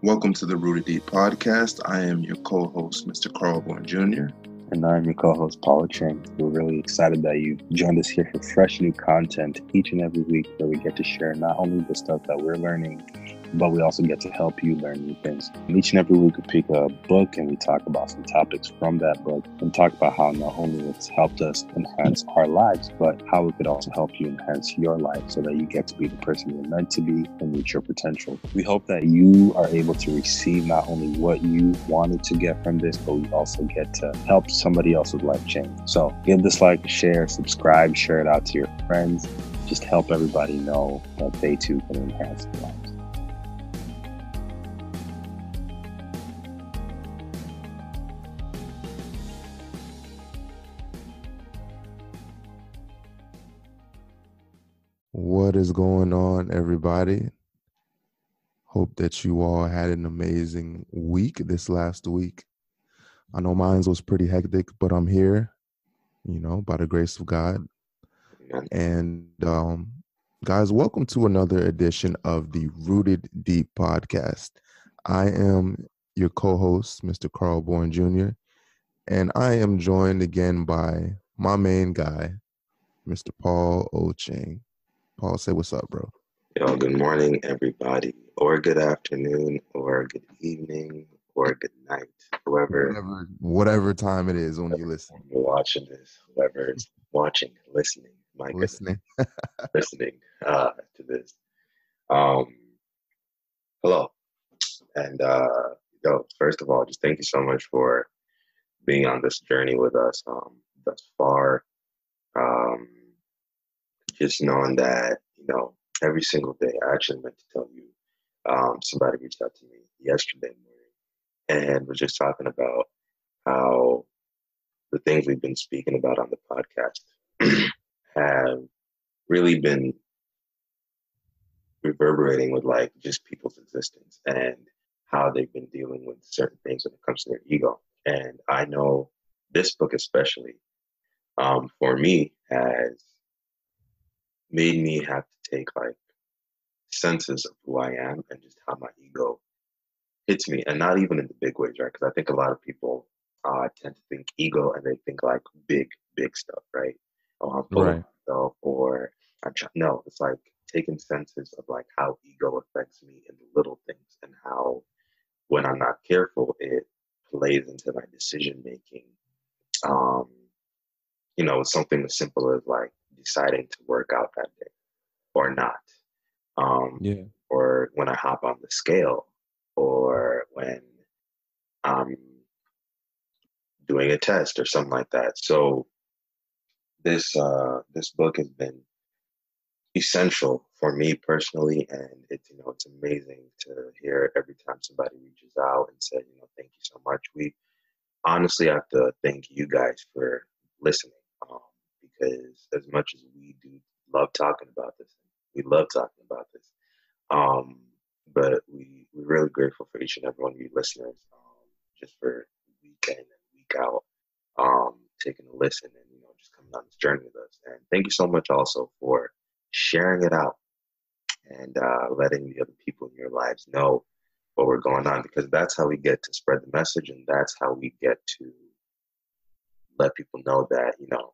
Welcome to the Rooted Deep podcast. I am your co host, Mr. Carl Bourne Jr. And I'm your co host, Paul Ocheng. We're really excited that you joined us here for fresh new content each and every week where we get to share not only the stuff that we're learning but we also get to help you learn new things. And each and every week, we pick a book and we talk about some topics from that book and talk about how not only it's helped us enhance our lives, but how it could also help you enhance your life so that you get to be the person you're meant to be and reach your potential. We hope that you are able to receive not only what you wanted to get from this, but we also get to help somebody else's life change. So give this like, share, subscribe, share it out to your friends. Just help everybody know that they too can enhance their lives. What is going on, everybody? Hope that you all had an amazing week this last week. I know mine was pretty hectic, but I'm here, you know, by the grace of God. And um, guys, welcome to another edition of the Rooted Deep podcast. I am your co-host, Mr. Carl Bourne Jr., and I am joined again by my main guy, Mr. Paul Ocheng. Paul, say what's up, bro. Yo, good morning, everybody, or good afternoon, or good evening, or good night, whoever. Whatever, whatever time it is when you listen. You're watching this, whoever's watching, listening, my listening, listening uh, to this. Um, hello, and uh, yo, first of all, just thank you so much for being on this journey with us um, thus far. Um, just knowing that, you know, every single day, I actually meant to tell you, um, somebody reached out to me yesterday morning and was just talking about how the things we've been speaking about on the podcast have really been reverberating with like just people's existence and how they've been dealing with certain things when it comes to their ego. And I know this book especially um, for me has made me have to take like senses of who I am and just how my ego hits me, and not even in the big ways, right? Because I think a lot of people uh, tend to think ego and they think like big, big stuff, right? Oh, I'm full right. of myself, or I'm trying. No, it's like taking senses of like how ego affects me in the little things and how when I'm not careful, it plays into my decision making. Um, you know, something as simple as like deciding to work out that day or not. Um, yeah. Or when I hop on the scale, or when I'm doing a test or something like that. So this uh, this book has been essential for me personally, and it's you know it's amazing to hear every time somebody reaches out and said you know thank you so much. We honestly have to thank you guys for listening. Um, because as much as we do love talking about this, we love talking about this. Um, but we we're really grateful for each and every one of you listeners, um, just for week in and week out, um, taking a listen and you know just coming on this journey with us. And thank you so much also for sharing it out and uh, letting the other people in your lives know what we're going on because that's how we get to spread the message and that's how we get to let people know that you know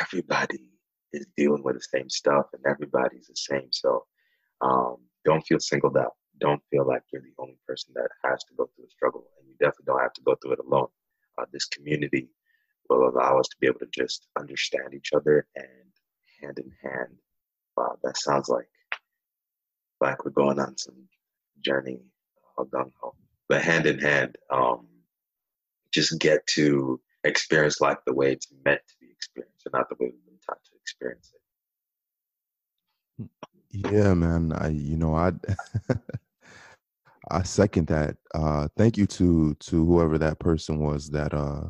everybody is dealing with the same stuff and everybody's the same. So um, don't feel singled out. Don't feel like you're the only person that has to go through the struggle. And you definitely don't have to go through it alone. Uh, this community will allow us to be able to just understand each other and hand in hand. Wow, that sounds like like we're going on some journey, uh, gung ho. But hand in hand, um, just get to experience life the way it's meant to be experienced, and not the way we've been taught to experience it. Yeah, man. I you know I I second that. Uh, thank you to to whoever that person was that uh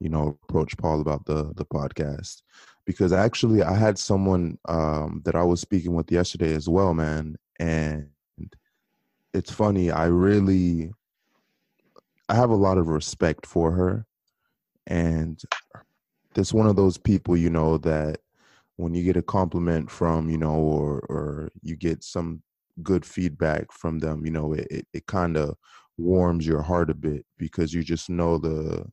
you know approached Paul about the the podcast because actually I had someone um that I was speaking with yesterday as well, man, and it's funny. I really I have a lot of respect for her and that's one of those people you know that when you get a compliment from you know or or you get some good feedback from them, you know, it it, it kind of warms your heart a bit because you just know the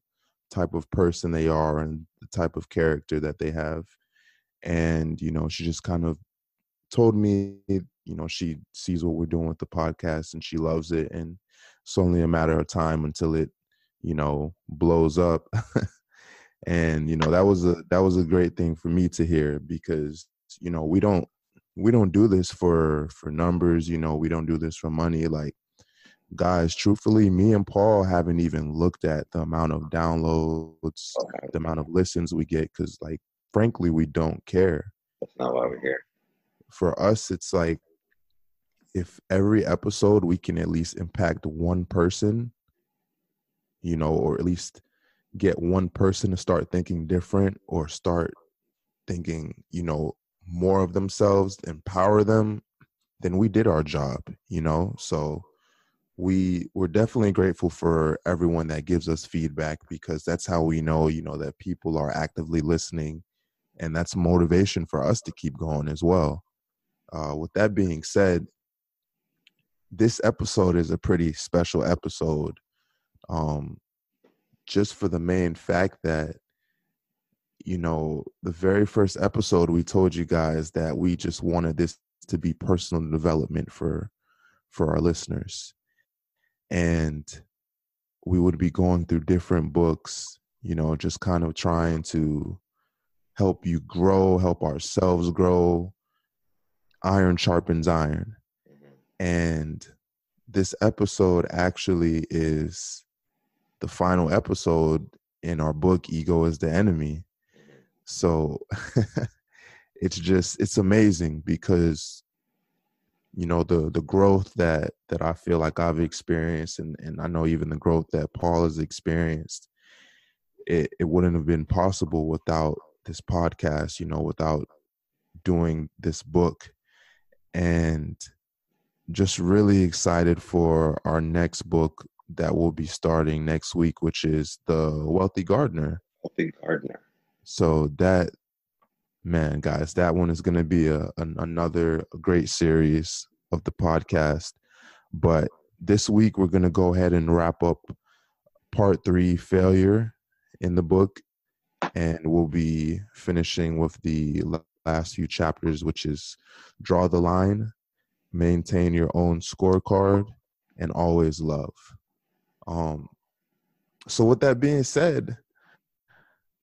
type of person they are and the type of character that they have. And you know, she just kind of told me, you know, she sees what we're doing with the podcast and she loves it, and it's only a matter of time until it, you know, blows up. and you know that was a that was a great thing for me to hear because you know we don't we don't do this for for numbers you know we don't do this for money. Like guys truthfully me and paul haven't even looked at the amount of downloads the amount of listens we get because like frankly we don't care. That's not why we're here. For us it's like if every episode we can at least impact one person you know or at least get one person to start thinking different or start thinking, you know, more of themselves, empower them, then we did our job, you know? So we we're definitely grateful for everyone that gives us feedback because that's how we know, you know, that people are actively listening and that's motivation for us to keep going as well. Uh, with that being said, this episode is a pretty special episode. Um, just for the main fact that you know the very first episode we told you guys that we just wanted this to be personal development for for our listeners. And we would be going through different books you know just kind of trying to help you grow help ourselves grow. Iron sharpens iron. Mm-hmm. and this episode actually is the final episode in our book ego is the enemy. So it's just it's amazing because you know the the growth that that i feel like i've experienced and and i know even the growth that paul has experienced it, it wouldn't have been possible without this podcast you know without doing this book. And just really excited for our next book that will be starting next week, which is the Wealthy Gardener. Wealthy Gardener. So that man, guys, that one is going to be a, an, another great series of the podcast. But this week we're going to go ahead and wrap up part three, failure, in the book, and we'll be finishing with the last few chapters, which is draw the line, maintain your own scorecard, and always love. Um, so with that being said,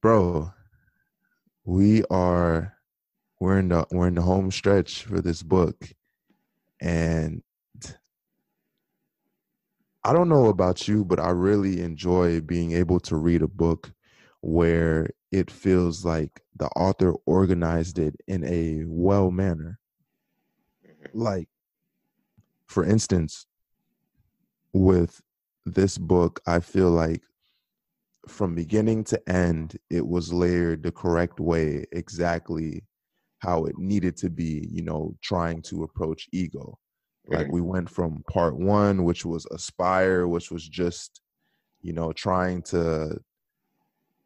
bro, we are we're in the we're in the home stretch for this book, and I don't know about you, but I really enjoy being able to read a book where it feels like the author organized it in a well manner. Mm-hmm. Like, for instance, with this book, I feel like from beginning to end, it was layered the correct way, exactly how it needed to be, you know, trying to approach ego. Like we went from part one, which was aspire, which was just, you know, trying to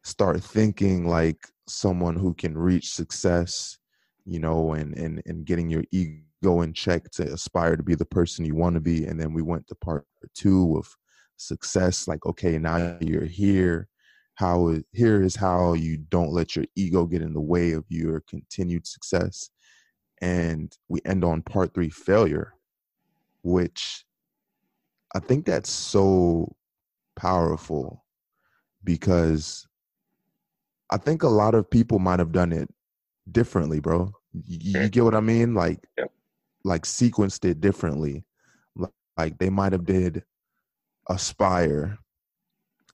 start thinking like someone who can reach success, you know, and and and getting your ego in check to aspire to be the person you want to be. And then we went to part two of success like okay now you're here. How is, here is how you don't let your ego get in the way of your continued success. And we end on part 3 failure which i think that's so powerful because i think a lot of people might have done it differently bro. You, you get what i mean? Like yeah. like sequenced it differently. Like they might have did aspire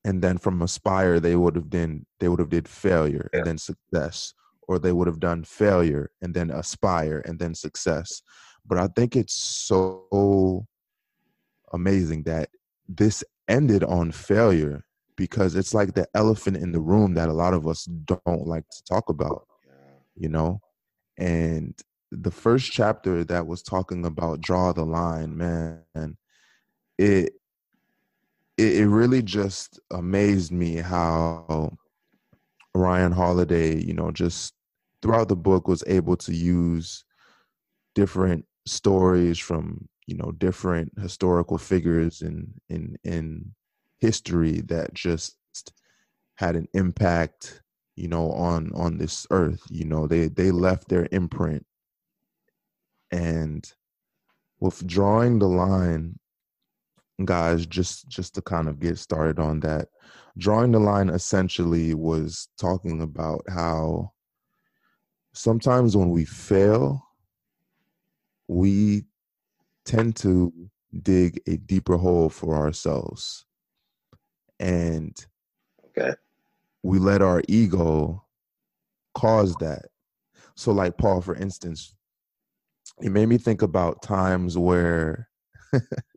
and then from aspire they would have done they would have did failure yeah. and then success or they would have done failure and then aspire and then success. But i think it's so amazing that this ended on failure because it's like the elephant in the room that a lot of us don't like to talk about you know? And the first chapter that was talking about draw the line man it it, it really just amazed me how Ryan Holiday, you know, just throughout the book was able to use different stories from you know different historical figures in in in history that just had an impact you know on on this earth. You know they they left their imprint and with drawing the line guys just just to kind of get started on that. Drawing the line essentially was talking about how sometimes when we fail we tend to dig a deeper hole for ourselves. And Okay. we let our ego cause that. So like paul for instance it made me think about times where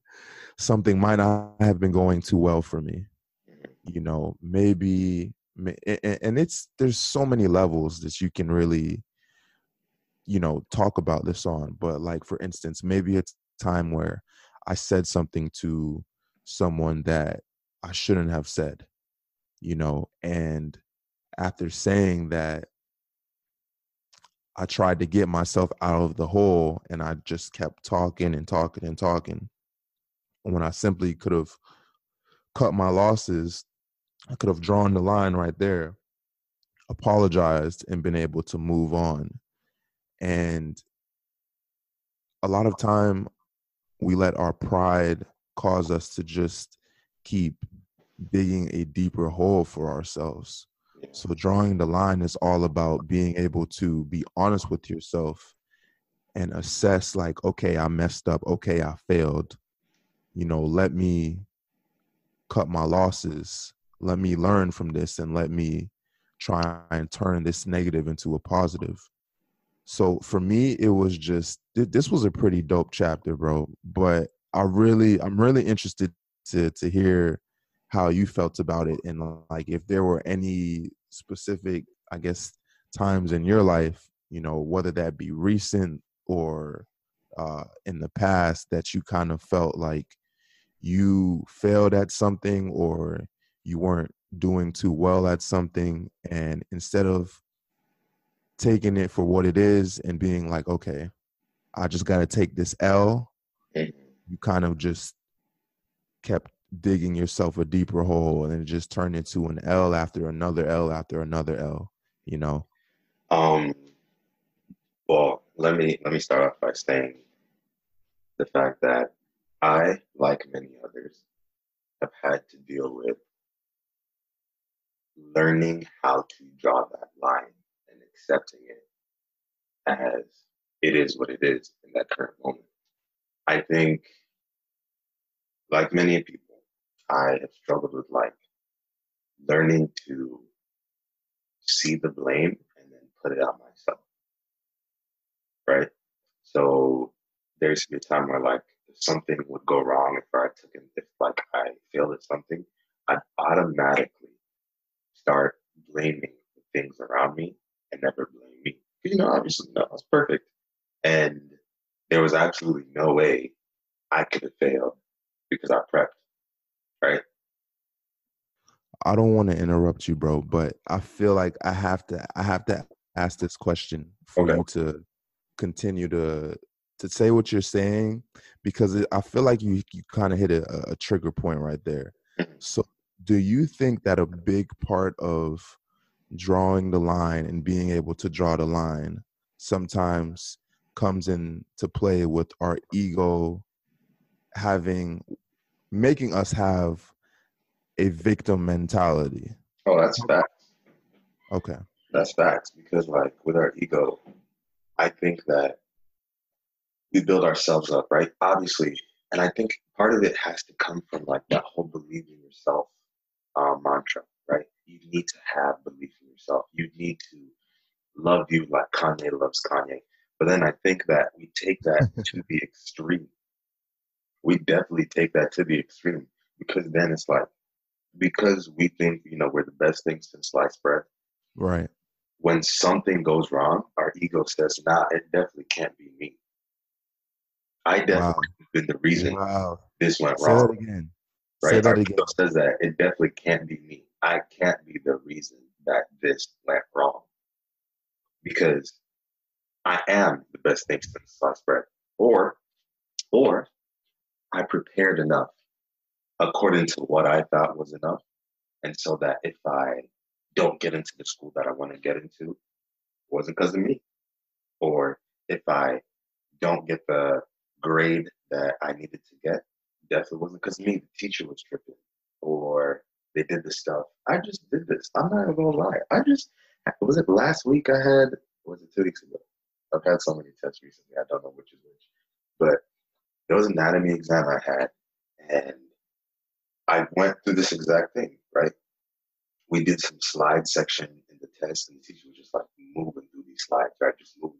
something might not have been going too well for me. Mm-hmm. You know maybe and it's there's so many levels that you can really you know talk about this on but like for instance maybe it's a time where i said something to someone that i shouldn't have said you know and after saying that i tried to get myself out of the hole and i just kept talking and talking and talking when i simply could have cut my losses i could have drawn the line right there apologized and been able to move on. And a lot of time we let our pride cause us to just keep digging a deeper hole for ourselves. So drawing the line is all about being able to be honest with yourself and assess like okay i messed up. Okay i failed you know let me cut my losses. Let me learn from this and let me try and turn this negative into a positive. So for me it was just thi- this was a pretty dope chapter bro but i really i'm really interested to to hear how you felt about it and like if there were any specific i guess times in your life you know whether that be recent or uh in the past that you kind of felt like you failed at something or you weren't doing too well at something and instead of taking it for what it is and being like okay i just got to take this l Mhm. you kind of just kept digging yourself a deeper hole and it just turned into an l after another l after another l you know Um, well, let me let me start off by saying the fact that I, like many others, have had to deal with learning how to draw that line and accepting it as it is what it is in that current moment. I think, like many people, I have struggled with like learning to see the blame and then put it on myself. Right? So there used to be a time where like if something would go wrong, if I took it, if like I failed at something, I'd automatically start blaming the things around me and never blame me. You know, obviously, no, it's perfect. And there was absolutely no way I could have failed because I prepped. Right? i don't want to interrupt you bro but i feel like i have to i have to ask this question for Okay. you to continue to to say what you're saying because it, i feel like you you kind of hit a, a trigger point right there so do you think that a big part of drawing the line and being able to draw the line sometimes comes into play with our ego having making us have a victim mentality Oh, that's facts. okay That's facts. Because like with our ego, I think that we build ourselves up, right? Obviously. And I think part of it has to come from like that whole believe in yourself uh, mantra, right? You need to have belief in yourself. You need to love you like Kanye loves Kanye. But then I think that we take that to the extreme. We definitely take that to the extreme because then it's like, because we think, you know, we're the best thing since sliced bread. right When something goes wrong, our ego says, nah, it definitely can't be me. I definitely wow have been the reason wow this went say that wrong. again Right? say that Our again says that it definitely can't be me. I can't be the reason that this went wrong. Because I am the best thing since sliced bread. Or or I prepared enough according to what I thought was enough. And so that if I don't get into the school that I want to get into, it wasn't because of me. Or if I don't get the grade that I needed to get, definitely wasn't because me. The teacher was tripping. Or they did this stuff. I just did this. I'm not even gonna lie. I just was it last week I had was it two weeks ago? I've had so many tests recently, I don't know which is which. But there was an anatomy exam I had and I went through this exact thing, right? We did some slide section in the test and the teacher was just like moving through these slides, right? Just slides.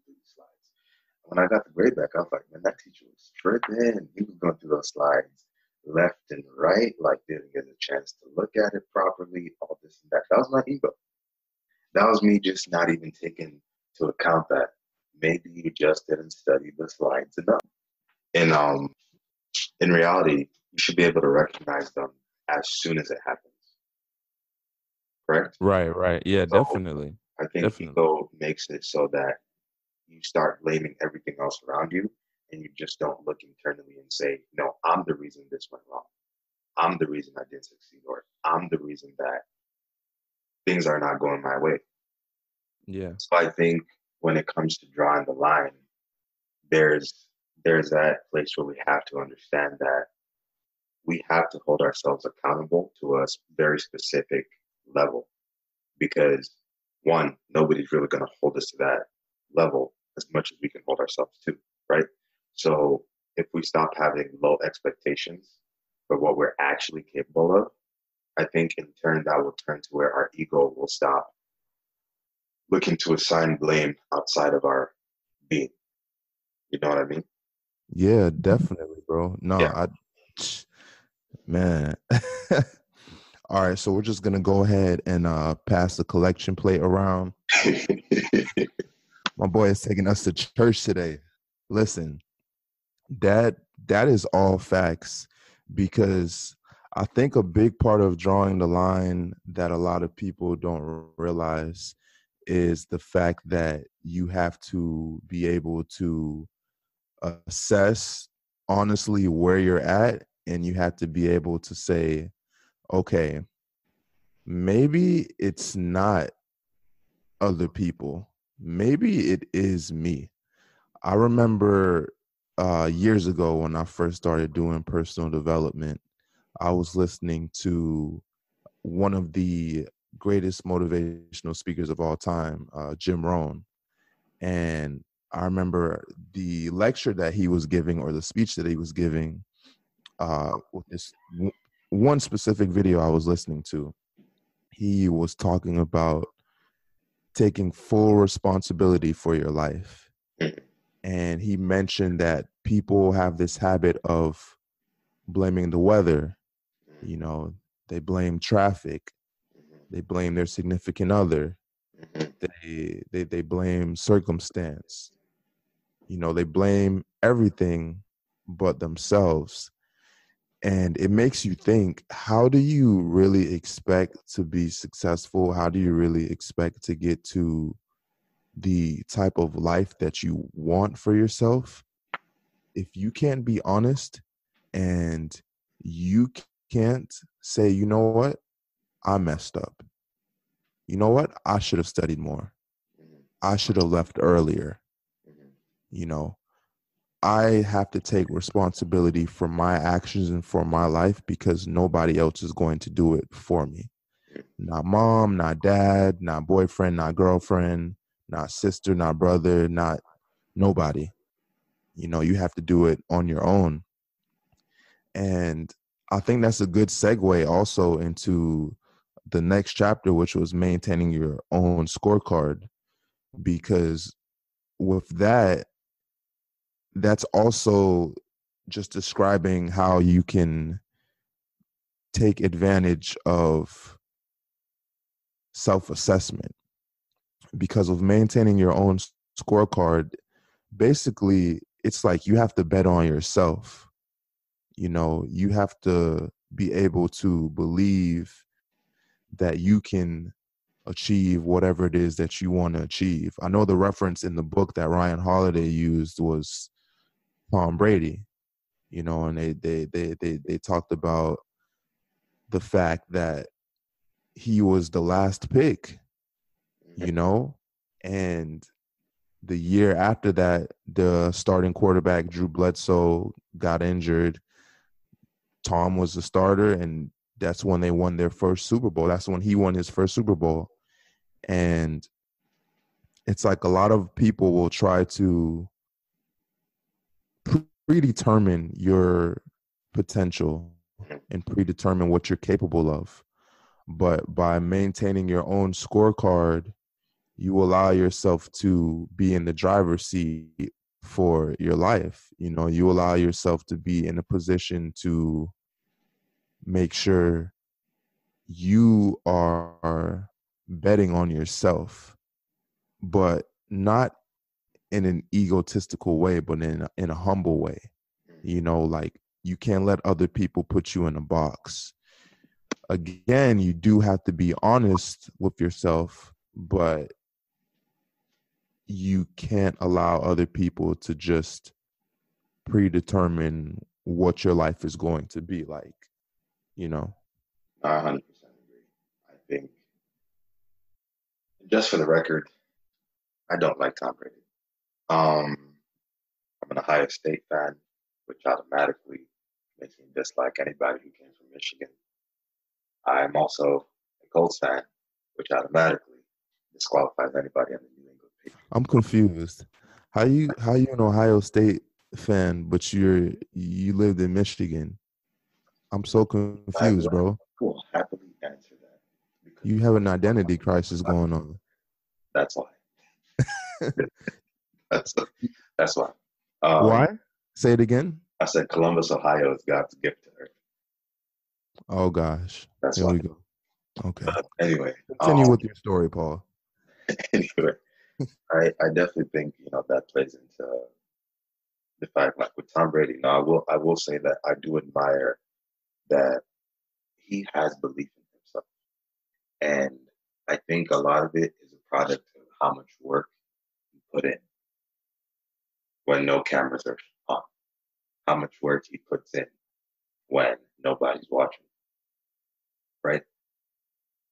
When I got the grade back, I was like, man, that teacher was tripping. He was going through those slides left and right, like didn't get a chance to look at it properly, all this and that. That was my ego. That was me just not even taking to account that maybe you just didn't study the slides enough. And um, in reality, you should be able to recognize them as soon as it happens. Correct? Right, right. Yeah, so definitely. I think definitely. ego makes it so that you start blaming everything else around you and you just don't look internally and say, no, I'm the reason this went wrong. I'm the reason I didn't succeed, or I'm the reason that things are not going my way. Yeah. So I think when it comes to drawing the line, there's there's that place where we have to understand that we have to hold ourselves accountable to a very specific level because one nobody's really going to hold us to that level as much as we can hold ourselves to right so if we stop having low expectations for what we're actually capable of, I think in turn that will turn to where our ego will stop looking to assign blame outside of our being. You know what I mean? Yeah, definitely, bro. No, yeah. I man. All right, so we're just gonna go ahead and uh pass the collection plate around. My boy is taking us to church today. Listen, that that is all facts because I think a big part of drawing the line that a lot of people don't realize is the fact that you have to be able to assess honestly where you're at and you have to be able to say okay maybe it's not other people maybe it is me i remember uh, years ago when I first started doing personal development, I was listening to one of the greatest motivational speakers of all time, uh, Jim Rohn. And I remember the lecture that he was giving or the speech that he was giving uh, with this one specific video I was listening to. He was talking about taking full responsibility for your life. Mm. And he mentioned that people have this habit of blaming the weather. You mm-hmm. know they blame traffic. Mm-hmm. They blame their significant other. Mm-hmm. They they, they blame circumstance. You know they blame everything but themselves and it makes you think how do you really expect to be successful? How do you really expect to get to the type of life that you want for yourself, if you can't be honest and you can't say, you know what, I messed up. You know what, I should have studied more. I should have left earlier. Mm-hmm. Mm-hmm. You know, I have to take responsibility for my actions and for my life because nobody else is going to do it for me. Not mom, not dad, not boyfriend, not girlfriend, not sister, not brother, not nobody. You know, you have to do it on your own. And I think that's a good segue also into the next chapter, which was maintaining your own scorecard. Because with that, that's also just describing how you can take advantage of self assessment because of maintaining your own scorecard basically it's like you have to bet on yourself. You know you have to be able to believe that you can achieve whatever it is that you want to achieve. I know the reference in the book that ryan holiday used was tom brady you know, and they they they they they talked about the fact that he was the last pick, you know, and the year after that, the starting quarterback Drew Bledsoe got injured. Tom was the starter, and that's when they won their first Super Bowl. That's when he won his first Super Bowl, and it's like a lot of people will try to predetermine your potential mm-hmm. and predetermine what you're capable of. But by maintaining your own scorecard, you allow yourself to be in the driver's seat for your life. You know, you allow yourself to be in a position to make sure you are betting on yourself, but not in an egotistical way, but in a, in a humble way. Mm-hmm. You know, like you can't let other people put you in a box. Again, you do have to be honest with yourself, but you can't allow other people to just predetermine what your life is going to be like, you know? I 100% agree. I think, just for the record, I don't like Tom Brady. Um, I'm an Ohio State fan, which automatically makes me dislike anybody who came from Michigan. I'm also a Colts fan, which automatically disqualifies anybody on the New England Patriots. I'm confused. How you how you an Ohio State fan, but you're you lived in Michigan? I'm so confused, bro. Cool. Happily answer that. You have an identity crisis going on. That's why. that's that's why. Um, Why? Say it again. I said Columbus, Ohio is God's gift to Earth. Oh gosh. That's Here why. we go. Okay. But anyway, Continue um, with your story, Paul. anyway, I, I definitely think you know that plays into the fact like with Tom Brady. Now I will I will say that I do admire that he has belief in himself, and I think a lot of it is a product of how much work he put in when no cameras are on, how much work he puts in when nobody's watching, right?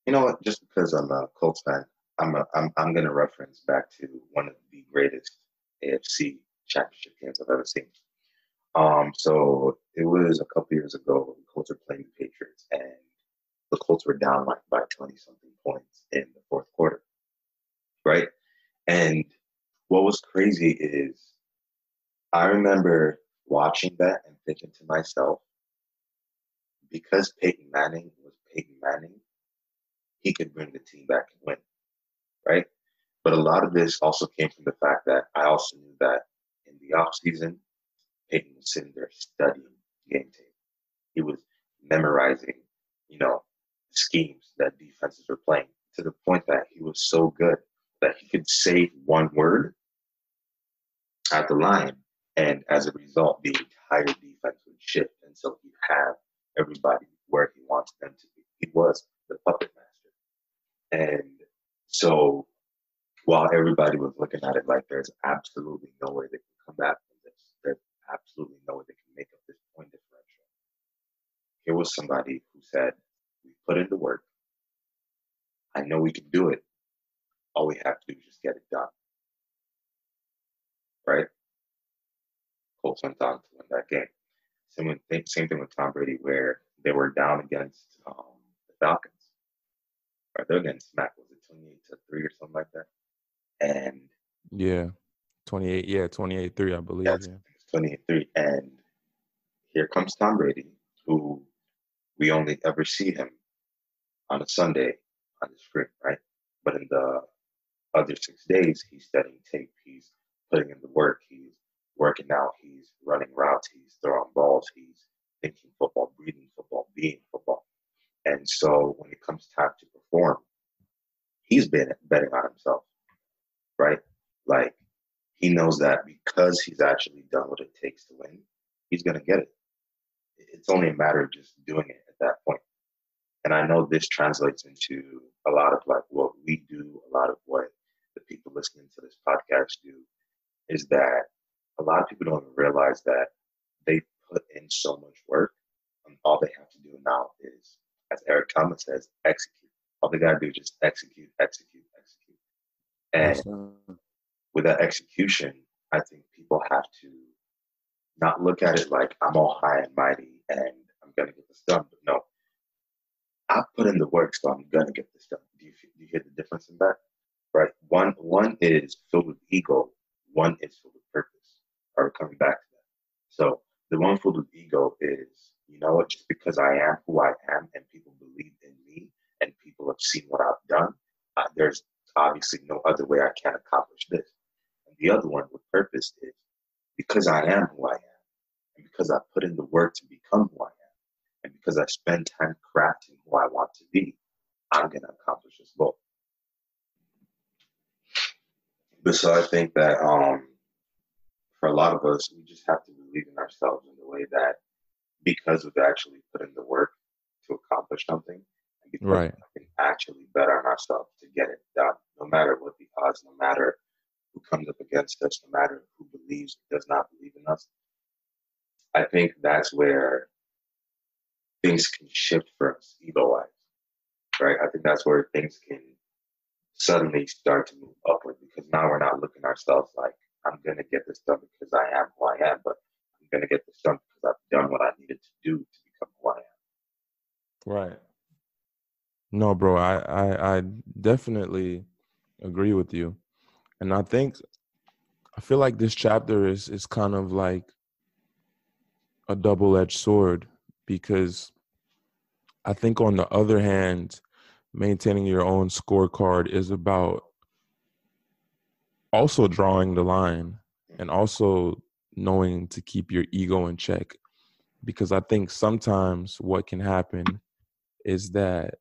You know what? Just because I'm a Colts fan, I'm a, I'm I'm gonna reference back to one of the greatest AFC championship games I've ever seen. Um, so it was a couple years ago. The Colts were playing the Patriots, and the Colts were down like by twenty something points in the fourth quarter, right? And what was crazy is I remember watching that and thinking to myself, because Peyton Manning was Peyton Manning, he could bring the team back and win, right? But a lot of this also came from the fact that I also knew that in the off season, Peyton was sitting there studying game tape. He was memorizing, you know, schemes that defenses were playing to the point that he was so good that he could say one word at the line, and as a result, the entire defense would shift until he had everybody where he wants them to be. He was the puppet master. And so while everybody was looking at it like there's absolutely no way they can come back from this, there's absolutely no way they can make up this point differential. Here was somebody who said, We put in the work. I know we can do it. All we have to do is just get it done. Right? Went on to win that game. Same, with, same thing with Tom Brady, where they were down against um, the Falcons. Right? They're getting smacked. Was it 28 to 3 or something like that? And Yeah. 28, yeah, 28 3, I believe. yeah, it's, it's 28 3. And here comes Tom Brady, who we only ever see him on a Sunday on the screen, right? But in the other six days, he's studying tape, he's putting in the work, he's working out, he's running routes, he's throwing balls, he's thinking football, breathing football, being football. And so when it comes time to perform, he's been betting on himself, right? Like he knows that because he's actually done what it takes to win, he's going to get it. It's only a matter of just doing it at that point. And I know this translates into a lot of like what we do, a lot of what the people listening to this podcast do, is that a lot of people don't even realize that they put in so much work. And all they have to do now is, as Eric Thomas says, execute. All they gotta do is just execute, execute, execute. And awesome. with that execution, I think people have to not look at it like I'm all high and mighty and I'm gonna get this done. But no, I put in the work, so I'm gonna get this done. Do you, do you hear the difference in that? Right. One one is filled with ego. One is filled with purpose. Are coming back to that? So the one filled with ego is, you know what? Just because I am who I am, and people believe in me, and people have seen what I've done, uh, there's obviously no other way I can accomplish this. And the other one with purpose is because I am who I am, and because I put in the work to become who I am and because I spend time crafting who I want to be, I'm going to accomplish this goal. But so I think that um, for a lot of us, we just have to believe in ourselves in the way that because we've actually put in the work to accomplish something, and because right. we can actually bet on ourselves to get it done, no matter what the odds, no matter who comes up against us, no matter who believes or does not believe in us. I think that's where things can shift for us ego wise, right? I think that's where things can suddenly start to move upward because now we're not looking ourselves like I'm gonna get this done because I am who I am, but I'm gonna get this done because I've done what I needed to do to become who I am. Right. No, bro, I, I I definitely agree with you. And I think I feel like this chapter is is kind of like a double-edged sword because I think on the other hand, maintaining your own scorecard is about also drawing the line and also knowing to keep your ego in check. Because I think sometimes what can happen is that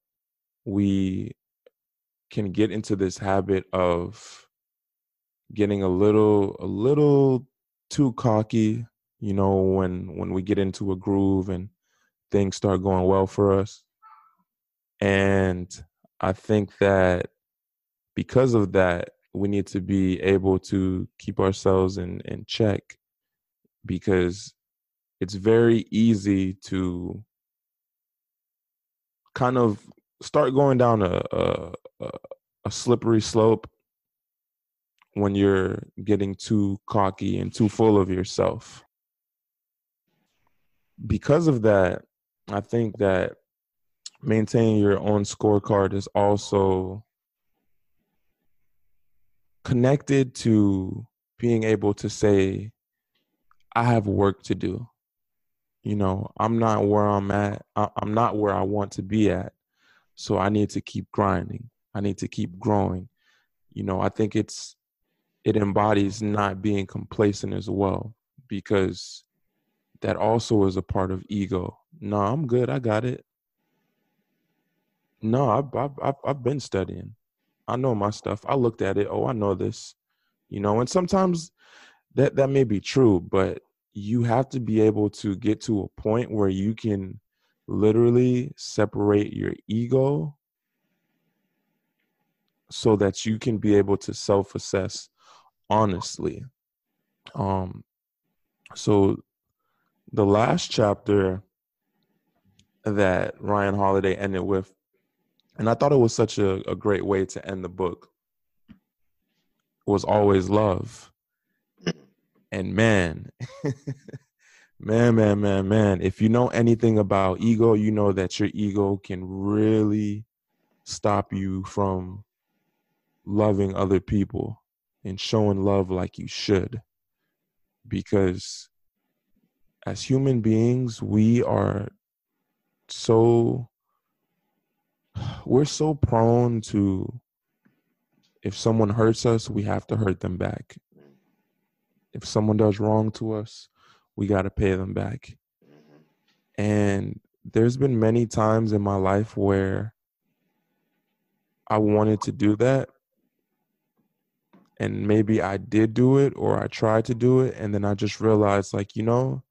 we can get into this habit of getting a little a little too cocky you know when when we get into a groove and things start going well for us. And I think that because of that, we need to be able to keep ourselves in, in check because it's very easy to kind of start going down a, a, a slippery slope when you're getting too cocky and too full of yourself. Because of that, I think that maintaining your own scorecard is also connected to being able to say, I have work to do. You know, I'm not where I'm at. I'm not where I want to be at. So I need to keep grinding. I need to keep growing. You know, I think it's, it embodies not being complacent as well because that also is a part of ego no, I'm good. I got it. No, I've, I've, I've been studying. I know my stuff. I looked at it. Oh, I know this. You know, and sometimes that that may be true, but you have to be able to get to a point where you can literally separate your ego so that you can be able to self-assess honestly. Um so the last chapter that Ryan Holiday ended with. And I thought it was such a, a great way to end the book. Was always love. And man, man, man, man, man, if you know anything about ego, you know that your ego can really stop you from loving other people and showing love like you should. Because as human beings, we are so we're so prone to if someone hurts us, we have to hurt them back. If someone does wrong to us, we got to pay them back. And there's been many times in my life where I wanted to do that. And maybe I did do it or I tried to do it. And then I just realized, like, you know,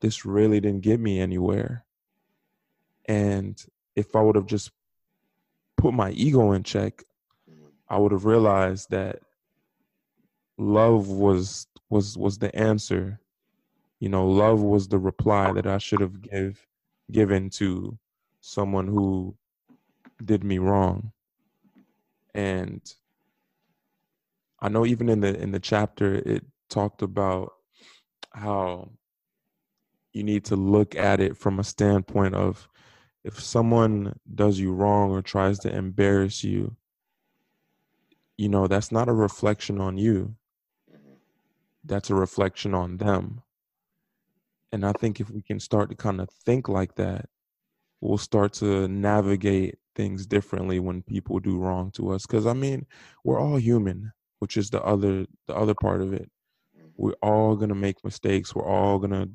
this really didn't get me anywhere. And if I would have just put my ego in check, I would have realized that love was was was the answer. You know, love was the reply that I should have give given to someone who did me wrong. And I know even in the in the chapter it talked about how you need to look at it from a standpoint of if someone does you wrong or tries to embarrass you, you know, that's not a reflection on you. Mm-hmm. That's a reflection on them. And I think if we can start to kind of think like that, we'll start to navigate things differently when people do wrong to us. Cause I mean, we're all human, which is the other the other part of it. Mm-hmm. We're all gonna make mistakes. We're all gonna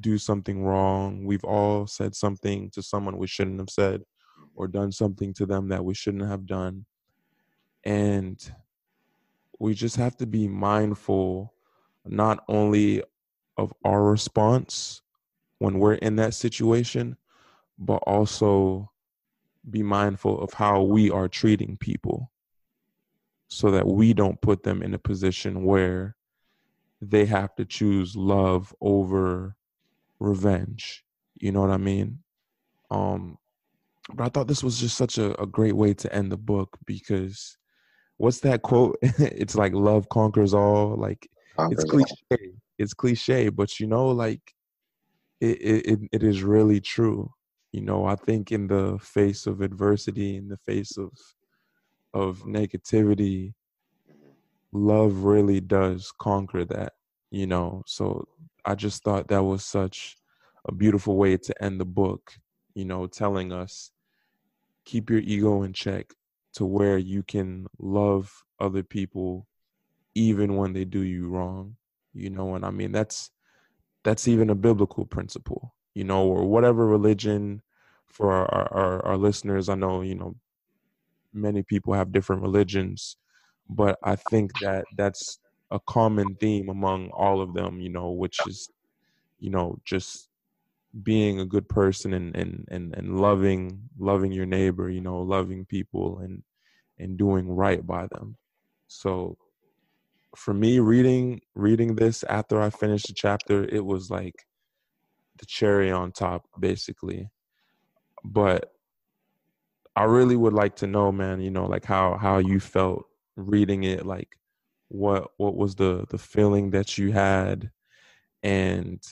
do something wrong. We've all said something to someone we shouldn't have said or mm-hmm. done something to them that we shouldn't have done. And we just have to be mindful not only of our response when we're in that situation, but also be mindful of how we are treating people so that we don't put them in a position where they have to choose love over revenge. You know what I mean? Um, but I thought this was just such a, a great way to end the book because what's that quote? it's like love conquers all. Like it's cliche. It's cliche, but you know, like it, it it is really true. You know, I think in the face of adversity, in the face of of negativity, love really does conquer that. You know, so I just thought that was such a beautiful way to end the book. You know, telling us keep your ego in check to where you can love other people even when they do you wrong you know and i mean that's that's even a biblical principle you know or whatever religion for our, our, our listeners i know you know many people have different religions but i think that that's a common theme among all of them you know which is you know just being a good person and and and, and loving loving your neighbor you know loving people and and doing right by them. So for me reading reading this after i finished the chapter it was like the cherry on top basically. But i really would like to know man you know like how how you felt reading it like what what was the the feeling that you had and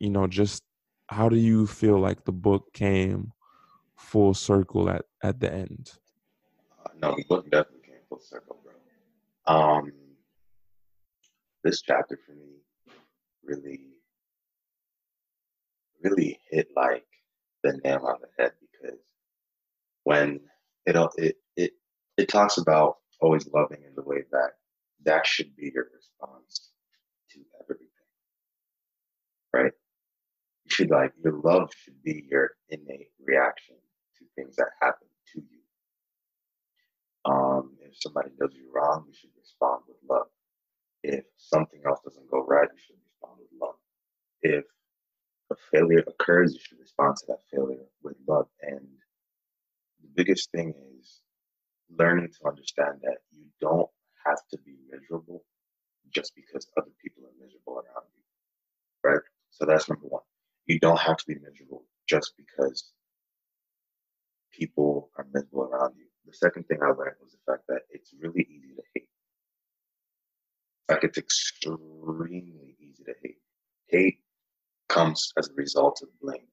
you know, just how do you feel like the book came full circle at, at the end? Uh, no, the book definitely came full circle, bro. Um, this chapter for me really, really hit like the nail on the head because when it it it it talks about always loving in the way that that should be your response to everything, right? You should like your love should be your innate reaction to things that happen to you. Um, if somebody does you wrong, you should respond with love. If something else doesn't go right, you should respond with love. If a failure occurs, you should respond to that failure with love. And the biggest thing is learning to understand that you don't have to be miserable just because other people are miserable around you. Right? So that's number one you don't have to be miserable just because people are miserable around you. The second thing I learned was the fact that it's really easy to hate. Like it's extremely easy to hate. Hate comes as a result of blame,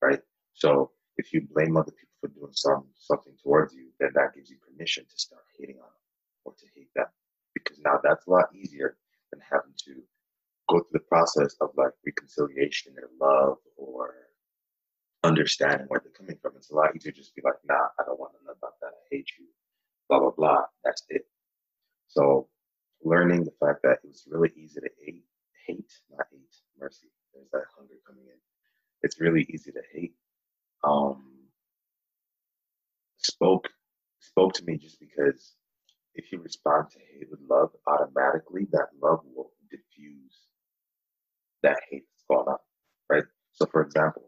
right? So if you blame other people for doing some something towards you, then that gives you permission to start hating on them or to hate them. Because now that's a lot easier than having to go through the process of like reconciliation or love or understanding where they're coming from. It's a lot easier to just be like, nah, I don't want to know about that. I hate you. Blah blah blah. That's it. So learning the fact that it was really easy to hate, hate, not hate, mercy. There's that hunger coming in. It's really easy to hate. Um, spoke spoke to me just because if you respond to hate with love, automatically that love will diffuse that hate that's going on, right? So, for example,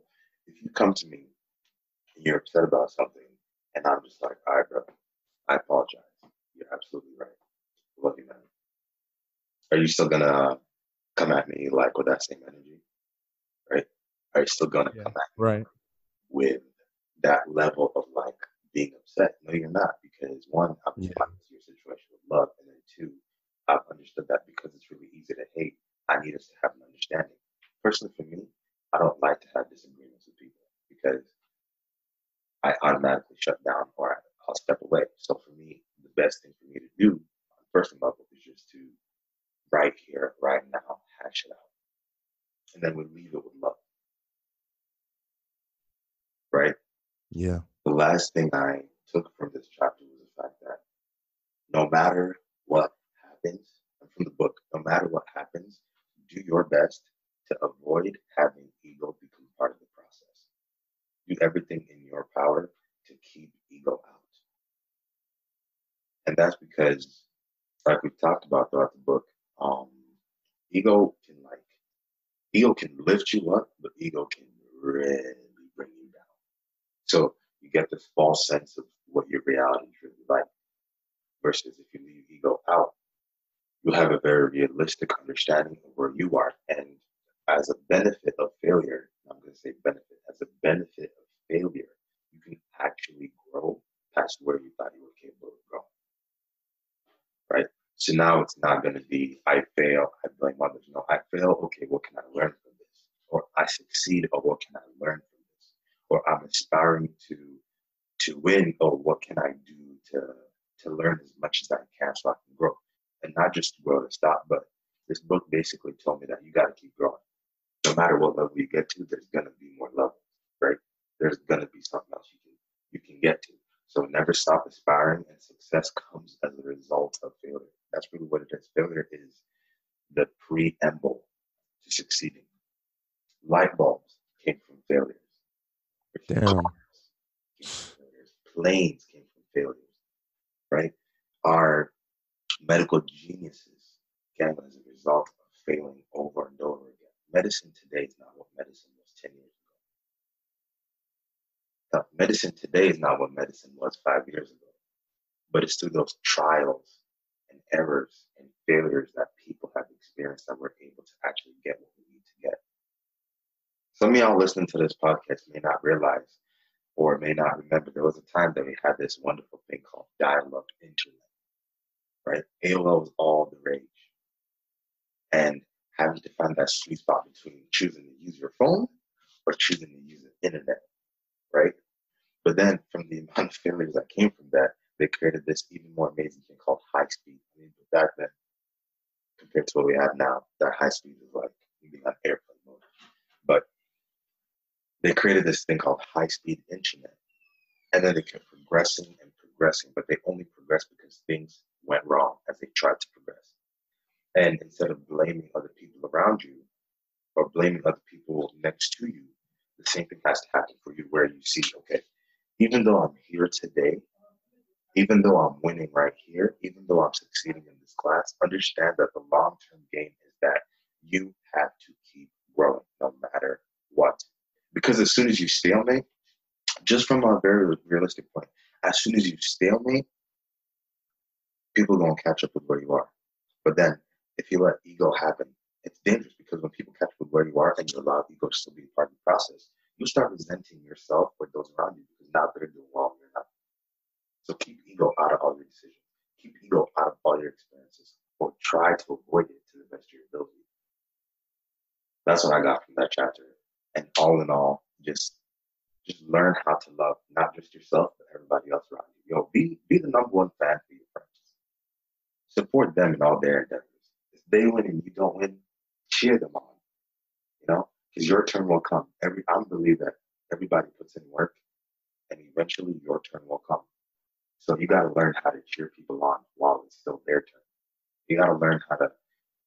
if you come to me and you're upset about something, and I'm just like, all right, bro, I apologize. You're absolutely right. Love you, man. Are you still gonna come at me like with that same energy, right? Are you still gonna yeah, come at me right with that level of like being upset. No, you're not, because one, I'm yeah. your situation with love, and then two, I've understood that because it's really easy to hate. I need us to have an understanding. Personally, for me, I don't like to have disagreements with people because I automatically shut down or I'll step away. So for me, the best thing for me to do on personal level is just to right here, right now, hash it out. And then we leave it with love. Right? Yeah. The last thing I took from this chapter was the fact that no matter what happens, from the book, no matter what happens, do your best to avoid having ego become part of the process. Do everything in your power to keep ego out. And that's because, like we've talked about throughout the book, um, ego can like ego can lift you up, but ego can really bring you down. So you get this false sense of what your reality is really like. Versus if you leave ego out, you'll have a very realistic understanding of where you are. And as a benefit of failure, I'm going to say benefit, as a benefit of failure, you can actually grow past where you thought you were capable of growing. Right? So now it's not going to be, I fail, I blame others. No, I fail, okay, what can I learn from this? Or I succeed, or what can I learn from? Or I'm aspiring to to win, or what can I do to to learn as much as I can so I can grow? And not just grow to stop, but this book basically told me that you got to keep growing no matter what level you get to, there's gonna be more levels, right? There's gonna be something else you can you can get to. So never stop aspiring, and success comes as a result of failure. That's really what it is. Failure is the preamble to succeeding. Light bulbs came from failures. Damn. Planes came from failures, right? Our medical geniuses came as a result of failing over and over again. medicine today is not what medicine was 10 years ago. Medicine today is not what medicine was five years ago, but it's through those trials and errors and failures that people have experienced that we're able to actually get what we. Some of y'all listening to this podcast may not realize or may not remember there was a time that we had this wonderful thing called dial-up internet, right? AOL was all the rage. And having to find that sweet spot between choosing to use your phone or choosing to use the internet, right? But then from the amount of failures that came from that, they created this even more amazing thing called high speed. I mean, back then, compared to what we have now, that high speed is like being on airplane they created this thing called high speed internet. And then they kept progressing and progressing, but they only progressed because things went wrong as they tried to progress. And instead of blaming other people around you or blaming other people next to you, the same thing has to happen for you where you see, okay, even though I'm here today, even though I'm winning right here, even though I'm succeeding in this class, understand that the long term game is that you have to keep growing no matter what. Because as soon as you stalemate, just from a very realistic point, as soon as you stalemate, people to catch up with where you are. But then if you let ego happen, it's dangerous because when people catch up with where you are and you allow ego to still be part of the process, you start resenting yourself or those around you because now they're doing well and you're not. So keep ego out of all your decisions. Keep ego out of all your experiences or try to avoid it to the best of your ability. That's what I got from that chapter. And all in all, just just learn how to love not just yourself, but everybody else around you. Yo, be be the number one fan for your friends. Support them in all their endeavors If they win and you don't win, cheer them on. You know, because your turn will come. Every I believe that everybody puts in work, and eventually your turn will come. So you got to learn how to cheer people on while it's still their turn. You got to learn how to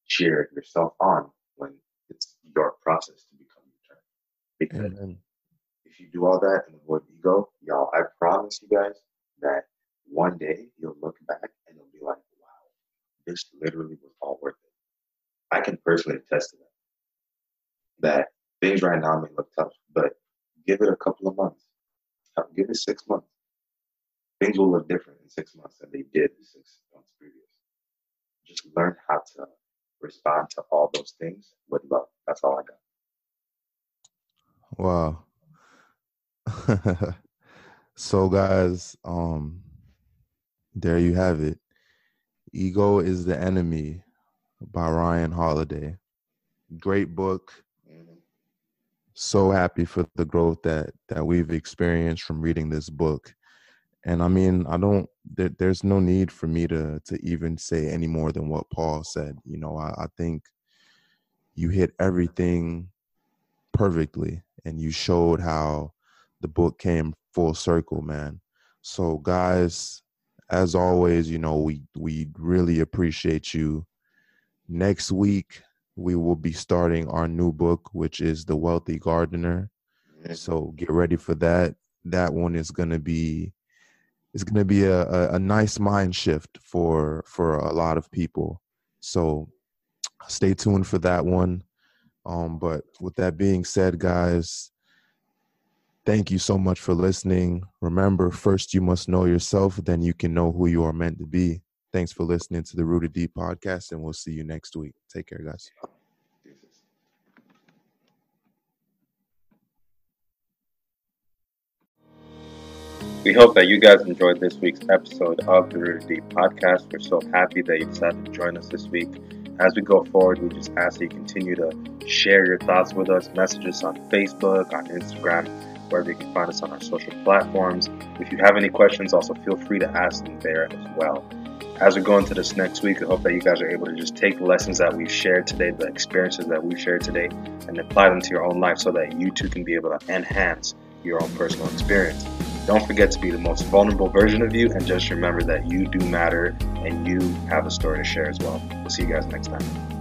cheer yourself on when it's your process to. Because mm-hmm. if you do all that and avoid ego, y'all, I promise you guys that one day you'll look back and you'll be like, wow, this literally was all worth it. I can personally attest to that. That things right now may look tough, but give it a couple of months. Uh, give it six months. Things will look different in six months than they did six months previous. Just learn how to respond to all those things with love. That's all I got. Wow. so guys, um there you have it. Ego is the Enemy by Ryan Holiday. Great book. Mm-hmm. So happy for the growth that that we've experienced from reading this book. And I mean, I don't there, there's no need for me to to even say any more than what Paul said. You know, I, I think you hit everything perfectly and you showed how the book came full circle, man. So guys, as always, you know, we we really appreciate you. Next week we will be starting our new book, which is The Wealthy Gardener. So get ready for that. That one is gonna be it's gonna be a, a, a nice mind shift for for a lot of people. So stay tuned for that one. Um, but with that being said, guys, Thank you so much for listening. Remember, first you must know yourself, then you can know who you are meant to be. Thanks for listening to the Rooted Deep podcast, and we'll see you next week. Take care, guys. We hope that you guys enjoyed this week's episode of the Rooted Deep podcast. We're so happy that you decided to join us this week. As we go forward, we just ask that you continue to share your thoughts with us, message us on Facebook, on Instagram, wherever you can find us on our social platforms. If you have any questions, also feel free to ask them there as well. As we go into this next week, I hope that you guys are able to just take the lessons that we've shared today, the experiences that we've shared today, and apply them to your own life so that you too can be able to enhance your own personal experience. Don't forget to be the most vulnerable version of you, and just remember that you do matter and you have a story to share as well. We'll see you guys next time.